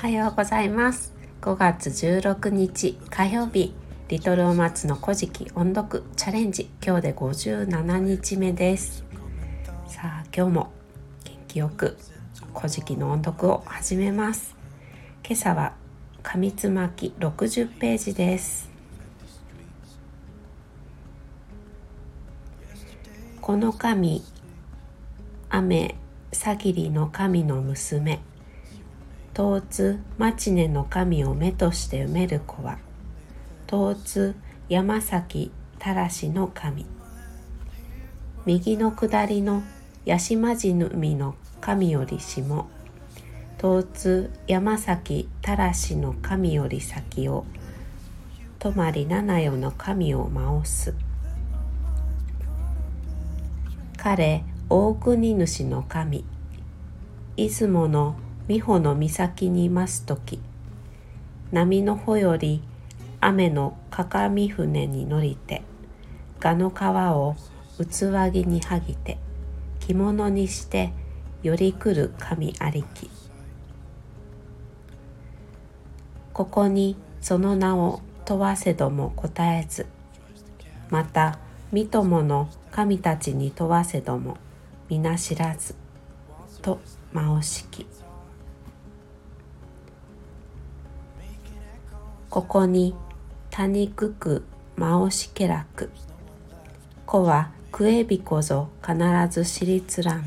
はようございます。5月16日火曜日リトルお松の古事記音読チャレンジ今日で57日目です。さあ今日も元気よく古事記の音読を始めます。今朝は紙つまき60ページです。この神雨さぎりの神の娘。東津町根の神を目として埋める子は東津山崎たらしの神。右の下りの八島地海の神より下東津山崎たらしの神より先を泊まり七夜の神を回す。彼大国主の神。出雲の美穂の岬にいます時波の穂より雨のかかみ船に乗りて蛾の皮を器着にはぎて着物にしてより来る神ありき。ここにその名を問わせども答えずまた御友の神たちに問わせども皆知らずと間を敷きここに谷くく間をしけらく子は食えびこぞ必ず知りつらん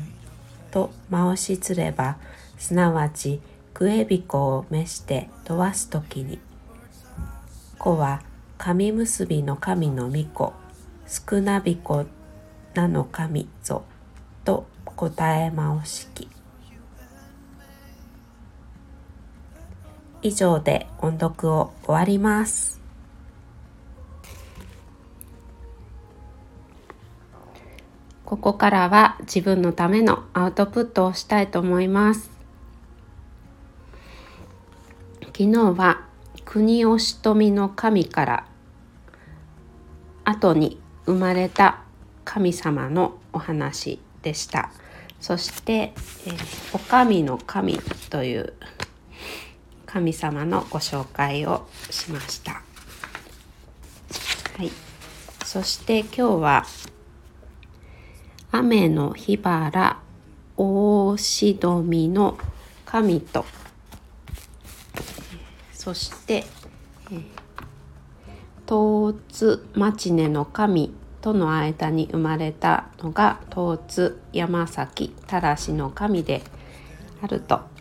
と間をしつればすなわち食えびこを召して問わすときに。子は神結びの神の御子少なびこなの神ぞと答えまおしき以上で音読を終わります。ここからは自分のためのアウトプットをしたいと思います。昨日は国をしとみの神から後に生まれた神様のお話でした。そして、えー、お神の神という神様のご紹介をしました。はい、そして今日は雨の日原大しどみの神と。そして東津町根の神との間に生まれたのが東津山崎たらしの神であると。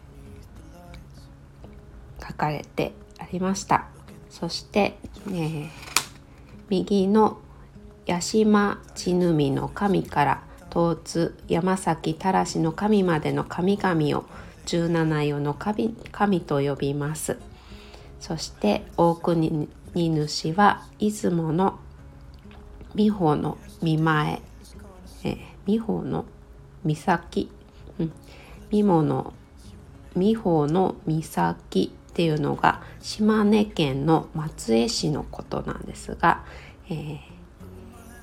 書かれてありました。そして、えー、右の八島地海の神から東津山崎たらしの神までの神々を十七夜の神神と呼びます。そして大国主は出雲の美穂の見前、え、美穂の岬、うん、美穂の美穂の岬。っていうのが島根県の松江市のことなんですが、えー、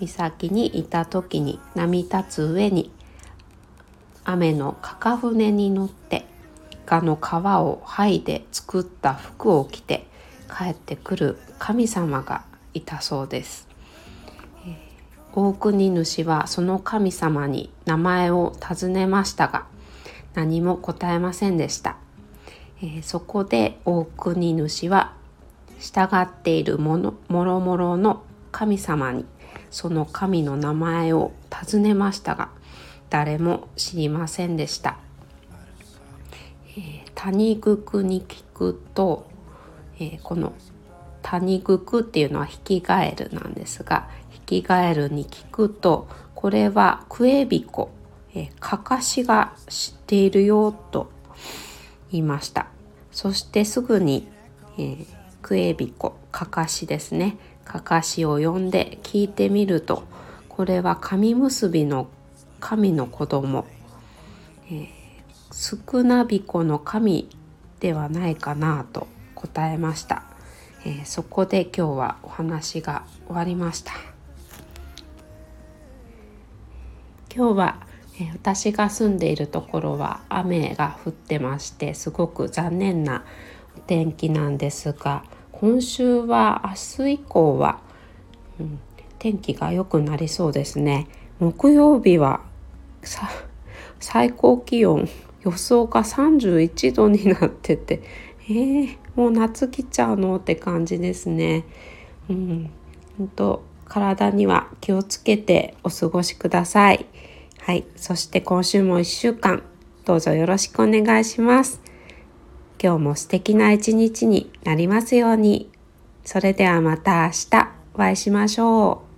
岬にいた時に波立つ上に雨のかか船に乗って蛾の皮を剥いで作った服を着て帰ってくる神様がいたそうです。え大国主はその神様に名前を尋ねましたが何も答えませんでした。えー、そこで大国主は従っているものもろもろの神様にその神の名前を尋ねましたが誰も知りませんでした。えー、谷国に聞くと、えー、この谷国っていうのは引き返るなんですが引き返るに聞くとこれはクエビコ、えー、かかしが知っているよと言いましたそしてすぐに、えー、クエビコかかしですね。かかしを呼んで聞いてみるとこれは神結びの神の子供、えー、少なびこの神ではないかなと答えました、えー、そこで今日はお話が終わりました。今日は私が住んでいるところは雨が降ってましてすごく残念なお天気なんですが今週は明日以降は、うん、天気が良くなりそうですね木曜日は最高気温予想が31度になっててえー、もう夏来ちゃうのって感じですね。うん、本当体には気をつけてお過ごしください。はい、そして今週も1週間どうぞよろしくお願いします。今日も素敵な一日になりますように。それではまた明日お会いしましょう。